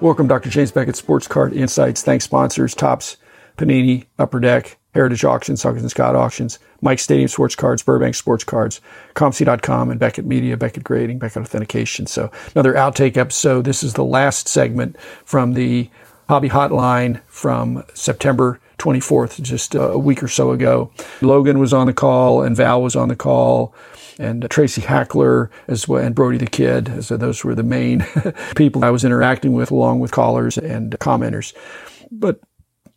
Welcome, Dr. James Beckett, Sports Card Insights. Thanks, sponsors, Topps, Panini, Upper Deck, Heritage Auctions, Huggins and Scott Auctions, Mike Stadium Sports Cards, Burbank Sports Cards, ComC.com, and Beckett Media, Beckett Grading, Beckett Authentication. So another outtake episode. This is the last segment from the Hobby Hotline from September 24th, just uh, a week or so ago. Logan was on the call and Val was on the call and Tracy Hackler as well, and Brody the Kid. So those were the main people I was interacting with along with callers and commenters. But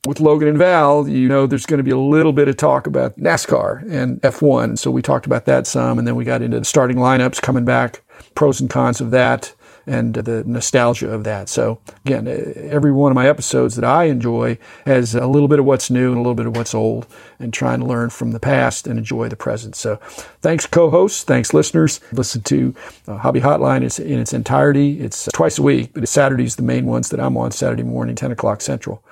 with Logan and Val, you know, there's going to be a little bit of talk about NASCAR and F1. So we talked about that some, and then we got into the starting lineups coming back, pros and cons of that, and the nostalgia of that. So again, every one of my episodes that I enjoy has a little bit of what's new and a little bit of what's old, and trying to learn from the past and enjoy the present. So thanks, co-hosts. Thanks, listeners. Listen to uh, Hobby Hotline it's in its entirety. It's twice a week, but Saturday's the main ones that I'm on Saturday morning, 10 o'clock Central.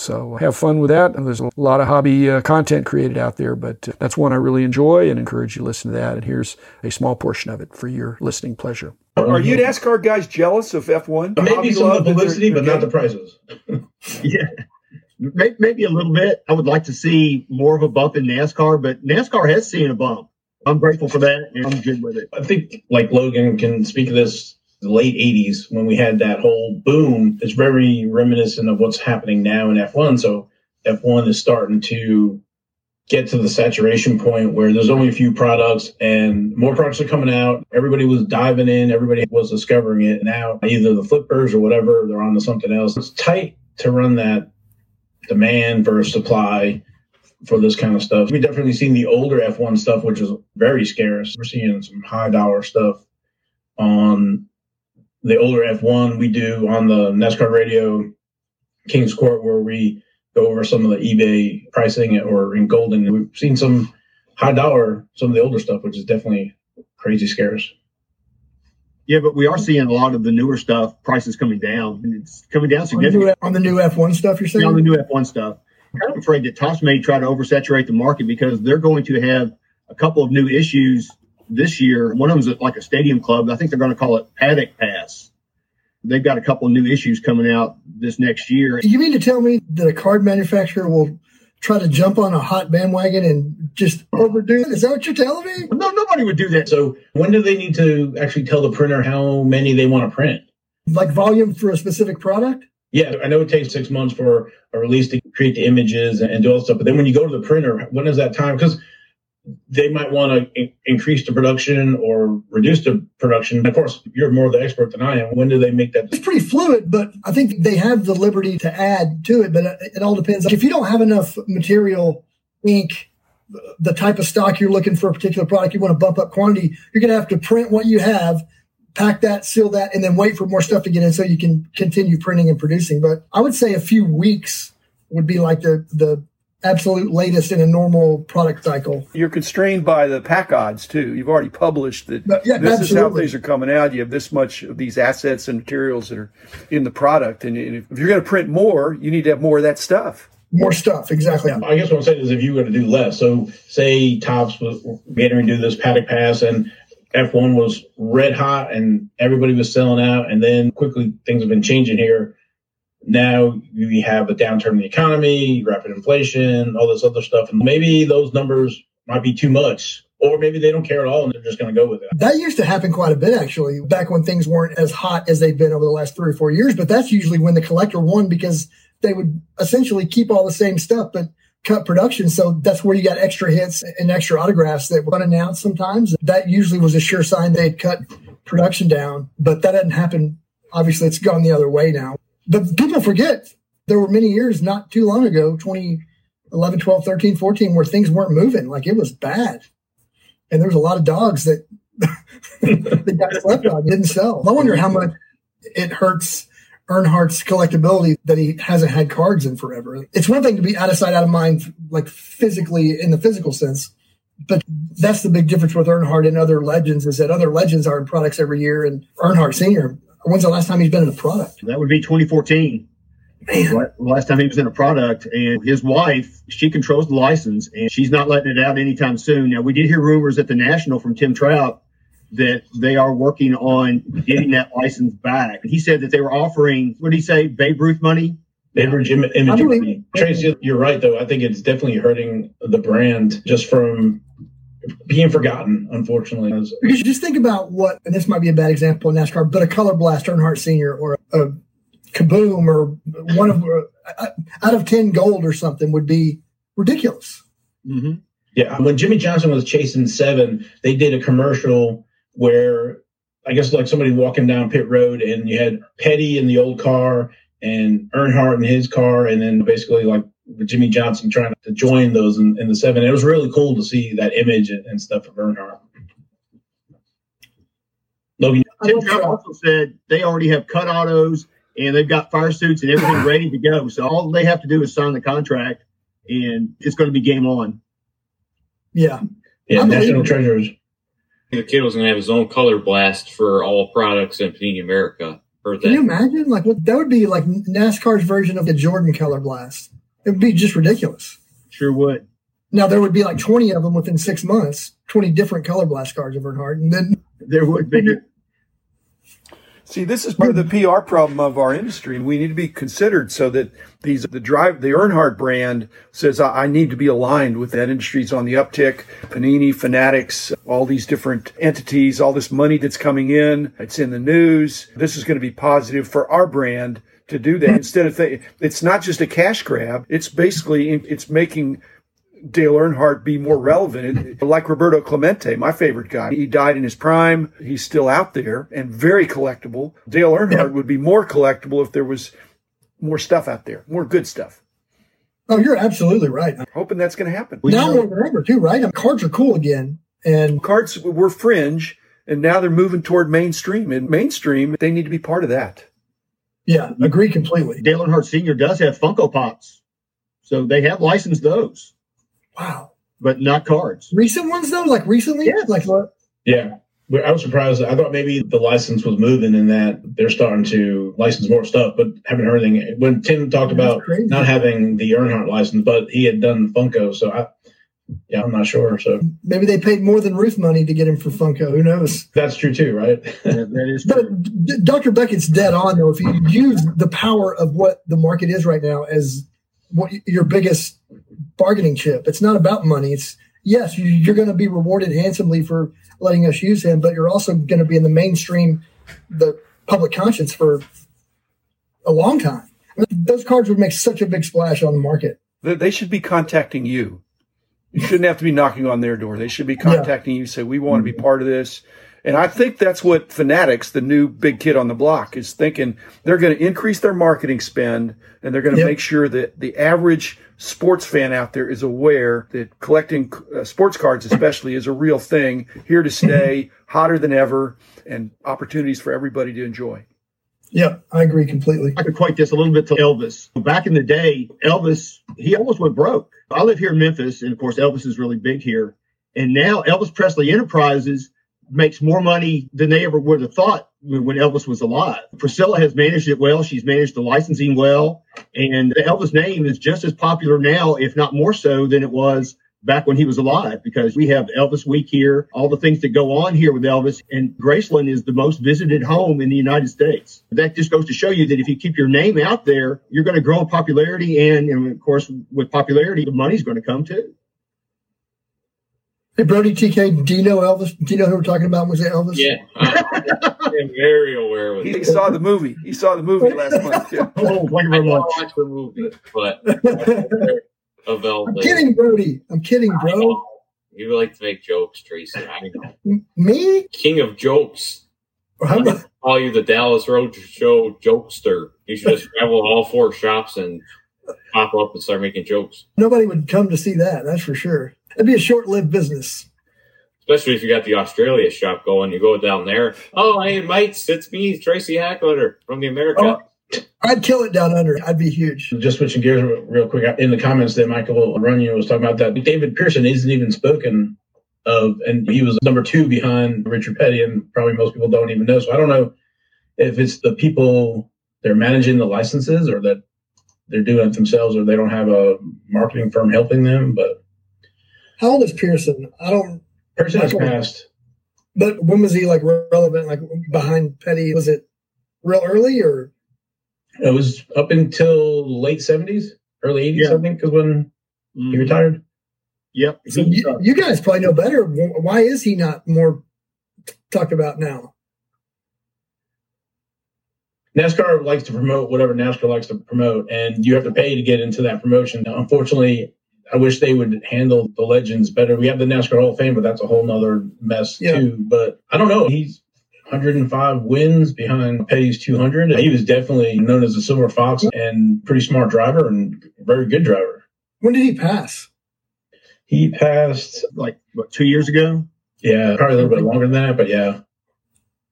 So have fun with that. And there's a lot of hobby uh, content created out there, but uh, that's one I really enjoy and encourage you to listen to that. And here's a small portion of it for your listening pleasure. Are you NASCAR guys jealous of F1? Maybe some of the publicity, but not the prizes. yeah. Maybe a little bit. I would like to see more of a bump in NASCAR, but NASCAR has seen a bump. I'm grateful for that, and I'm good with it. I think, like Logan can speak of this the late 80s when we had that whole boom is very reminiscent of what's happening now in F1. So F1 is starting to get to the saturation point where there's only a few products and more products are coming out. Everybody was diving in, everybody was discovering it. Now, either the flippers or whatever, they're on to something else. It's tight to run that demand versus supply for this kind of stuff. We've definitely seen the older F1 stuff, which is very scarce. We're seeing some high dollar stuff on the older F1 we do on the NASCAR radio King's Court where we go over some of the eBay pricing or in Golden. We've seen some high dollar, some of the older stuff, which is definitely crazy scarce. Yeah, but we are seeing a lot of the newer stuff prices coming down. It's coming down significantly. On the new, F1 stuff, you're saying? Yeah, on the new F1 stuff. I'm kind of afraid that Topps may try to oversaturate the market because they're going to have a couple of new issues this year. One of them is like a stadium club. I think they're going to call it Paddock Pass. They've got a couple of new issues coming out this next year. You mean to tell me that a card manufacturer will try to jump on a hot bandwagon and just overdo it? Is that what you're telling me? No, nobody would do that. So when do they need to actually tell the printer how many they want to print? Like volume for a specific product? Yeah, I know it takes six months for a release to create the images and do all that stuff. But then when you go to the printer, when is that time? Because they might want to in- increase the production or reduce the production. Of course, you're more the expert than I am. When do they make that? It's pretty fluid, but I think they have the liberty to add to it. But it all depends. If you don't have enough material, ink, the type of stock you're looking for a particular product, you want to bump up quantity, you're going to have to print what you have, pack that, seal that, and then wait for more stuff to get in so you can continue printing and producing. But I would say a few weeks would be like the the absolute latest in a normal product cycle. You're constrained by the pack odds too. You've already published that But, yeah, this is how things are coming out. You have this much of these assets and materials that are in the product, and if you're going to print more, you need to have more of that stuff. More stuff, exactly. I guess what I'm saying is if you were to do less, so say Topps was getting to do this paddock pass and F1 was red hot and everybody was selling out, and then quickly things have been changing here. Now we have a downturn in the economy, rapid inflation, all this other stuff, and maybe those numbers might be too much, or maybe they don't care at all and they're just going to go with it. That used to happen quite a bit, actually, back when things weren't as hot as they've been over the last three or four years. But that's usually when the collector won because they would essentially keep all the same stuff, but cut production. So that's where you got extra hits and extra autographs that were unannounced sometimes. That usually was a sure sign they'd cut production down, but that hadn't happened. Obviously, it's gone the other way now. But people forget there were many years not too long ago, 2011, 12, 13, 14, where things weren't moving. Like it was bad. And there was a lot of dogs that that got slept on, didn't sell. I wonder how much it hurts Earnhardt's collectability that he hasn't had cards in forever. It's one thing to be out of sight, out of mind, like physically in the physical sense. But that's the big difference with Earnhardt and other legends is that other legends are in products every year. And Earnhardt Sr., when's the last time he's been in a product? That would be 2014. La- Last time he was in a product, and his wife, she controls the license, and she's not letting it out anytime soon. Now, we did hear rumors at the National from Tim Trout that they are working on getting that license back. He said that they were offering, what did he say, Babe Ruth money? Average Im- image. Believe- Tracy, you're right, though. I think it's definitely hurting the brand just from being forgotten, unfortunately. Because just think about what, and this might be a bad example in NASCAR, but a Color Blast Earnhardt Senior or a, a Kaboom or one of uh, out of ten gold or something would be ridiculous. Mm-hmm. Yeah, when Jimmie Johnson was chasing seven, they did a commercial where I guess like somebody walking down pit road and you had Petty in the old car and Earnhardt in his car, and then basically like Jimmie Johnson trying to join those in, in the seven. It was really cool to see that image and, and stuff of Earnhardt. Logan, Tim Trout also said they already have cut autos and they've got fire suits and everything ready to go. So all they have to do is sign the contract, and it's going to be game on. Yeah, yeah, national treasures. The kid was going to have his own color blast for all products in Panini America. Heard that. Can you imagine? Like what that would be like NASCAR's version of the Jordan color blast. It would be just ridiculous. Sure would. Now there would be like twenty of them within six months, twenty different color blast cards of Earnhardt, and then there would be. See, this is part of the PR problem of our industry, and we need to be considered so that these the drive the Earnhardt brand says I, I need to be aligned with that industry's on the uptick. Panini, Fanatics, all these different entities, all this money that's coming in, it's in the news. This is going to be positive for our brand to do that instead of th- it's not just a cash grab. It's basically it's making Dale Earnhardt be more relevant. Like Roberto Clemente, my favorite guy. He died in his prime. He's still out there and very collectible. Dale Earnhardt yeah. would be more collectible if there was more stuff out there, more good stuff. Oh, you're absolutely right. I'm hoping that's going to happen. Now more than ever, too, right? Um, cards are cool again. And cards were fringe, and now they're moving toward mainstream. And mainstream, they need to be part of that. Yeah, agree completely. Dale Earnhardt Sr. does have Funko Pops. So they have licensed those. Wow. But not cards. Recent ones though, like recently, yeah. like what? Yeah. I was surprised. I thought maybe the license was moving in that they're starting to license more stuff, but haven't heard anything. When Tim talked That's about crazy. not having the Earnhardt license, but he had done Funko, so I, yeah, I'm not sure. So maybe they paid more than Ruth money to get him for Funko. Who knows? That's true too, right? that is true. But Dr. Beckett's dead on though. If you use the power of what the market is right now as what your biggest bargaining chip. It's not about money. It's yes, you're going to be rewarded handsomely for letting us use him, but you're also going to be in the mainstream, the public conscience for a long time. I mean, those cards would make such a big splash on the market. They should be contacting you. You shouldn't have to be knocking on their door. They should be contacting yeah. you. Say, we want to be part of this. And I think that's what Fanatics, the new big kid on the block, is thinking. They're going to increase their marketing spend and they're going to yep. make sure that the average sports fan out there is aware that collecting uh, sports cards, especially, is a real thing, here to stay, hotter than ever, and opportunities for everybody to enjoy. Yeah, I agree completely. I could quite this a little bit to Elvis. Back in the day, Elvis, he almost went broke. I live here in Memphis, and of course, Elvis is really big here. And now Elvis Presley Enterprises makes more money than they ever would have thought when Elvis was alive. Priscilla has managed it well. She's managed the licensing well. And the Elvis name is just as popular now, if not more so than it was back when he was alive, because we have Elvis Week here, all the things that go on here with Elvis. And Graceland is the most visited home in the United States. That just goes to show you that if you keep your name out there, you're going to grow in popularity. And, and of course, with popularity, the money's going to come too. Hey, Brody TK, do you know Elvis? Do you know who we're talking about? Was it Elvis? Yeah. I'm very aware of it. He saw the movie. He saw the movie last month. Yeah. oh, thank you very much. I watched the movie, but uh, of Elvis. I'm kidding, Brody. I'm kidding, bro. You like to make jokes, Tracy. I know. Me? King of jokes. I call you the Dallas Road Show jokester. You should just travel all four shops and pop up and start making jokes. Nobody would come to see that. That's for sure. It'd be a short-lived business. Especially if you got the Australia shop going, you go down there. Oh, hey, mates, it's me, Tracy Hackletter from the America. Oh, I'd kill it down under. I'd be huge. Just switching gears real quick. In the comments that Michael Runyon was talking about that, David Pearson isn't even spoken of, and he was number two behind Richard Petty, and probably most people don't even know. So I don't know if it's the people they're managing the licenses or that they're doing it themselves or they don't have a marketing firm helping them, but how old is Pearson? I don't. Pearson has passed. But when was he like relevant? Like behind Petty, was it real early or? It was up until late seventies, early eighties, yeah. I think, is when mm-hmm. he retired. Yep. So you, you, guys probably know better. Why is he not more talked about now? NASCAR likes to promote whatever NASCAR likes to promote, and you have to pay to get into that promotion. Unfortunately, I wish they would handle the legends better. We have the NASCAR Hall of Fame, but that's a whole nother mess yeah. too. But I don't know. He's 105 wins behind Petty's 200. He was definitely known as the Silver Fox and pretty smart driver and very good driver. When did he pass? He passed like what two years ago. Yeah, probably a little bit longer than that, but yeah.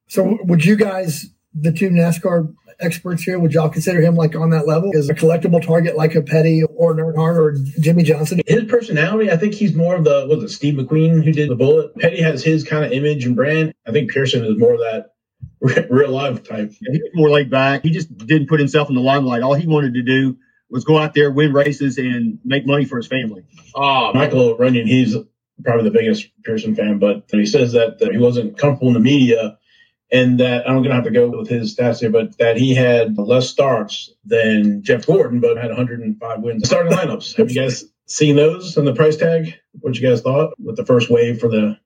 So would you guys, the two NASCAR experts here, would y'all consider him like on that level as a collectible target like a Petty or Earnhardt or Jimmie Johnson? His personality, I think he's more of the was it Steve McQueen who did the bullet. Petty has his kind of image and brand. I think Pearson is more of that real life type. Yeah, he was more laid back. He just didn't put himself in the limelight. All he wanted to do was go out there, win races, and make money for his family. Oh, Michael Runyon, he's probably the biggest Pearson fan, but he says that, that he wasn't comfortable in the media and that I'm going to have to go with his stats here, but that he had less starts than Jeff Gordon, but had 105 wins. Starting lineups. Have you guys seen those on the price tag? What you guys thought with the first wave for the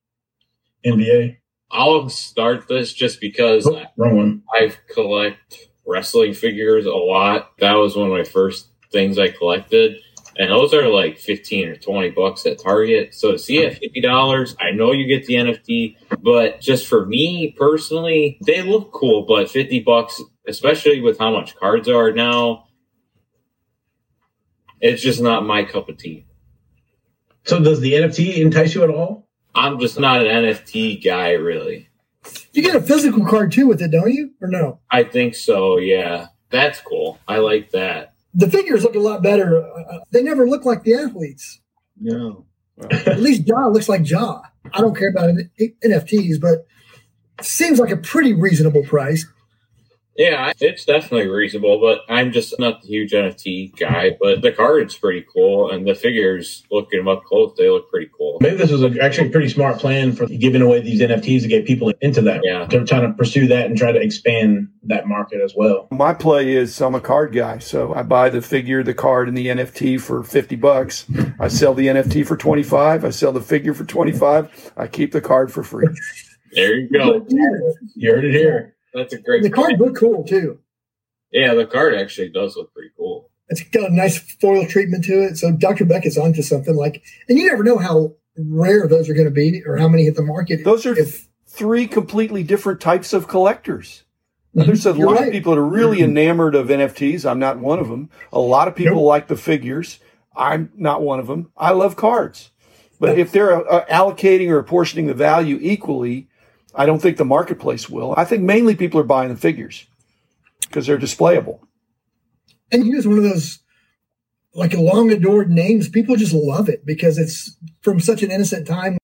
NBA? I'll start this just because oh, wrong one. I collect wrestling figures a lot. That was one of my first things I collected. And those are like 15 or 20 bucks at Target. So to see at $50, I know you get the NFT, but just for me personally, they look cool, but 50 bucks, especially with how much cards are now, it's just not my cup of tea. So does the NFT entice you at all? I'm just not an NFT guy, really. You get a physical card too with it, don't you? Or no? I think so, yeah. That's cool. I like that the figures look a lot better. Uh, they never look like the athletes. No. At least Ja looks like Ja. I don't care about NFTs, but seems like a pretty reasonable price. Yeah, it's definitely reasonable, but I'm just not the huge NFT guy. But the card's pretty cool, and the figures, looking them up close, they look pretty cool. Maybe this was a, actually a pretty smart plan for giving away these NFTs to get people into that. Yeah. They're trying to pursue that and try to expand that market as well. My play is I'm a card guy, so I buy the figure, the card, and the NFT for 50 bucks. I sell the NFT for 25. I sell the figure for 25. I keep the card for free. There you go. You heard it here. That's a great. The card look cool too. Yeah, the card actually does look pretty cool. It's got a nice foil treatment to it. So Dr. Beck is onto something like, and you never know how rare those are going to be or how many hit the market. Those are if, three completely different types of collectors. Now, there's a lot right. of people that are really mm-hmm. enamored of NFTs. I'm not one of them. A lot of people nope. like the figures. I'm not one of them. I love cards. But if they're uh, allocating or apportioning the value equally, I don't think the marketplace will. I think mainly people are buying the figures because they're displayable. And he was one of those like long adored names. People just love it because it's from such an innocent time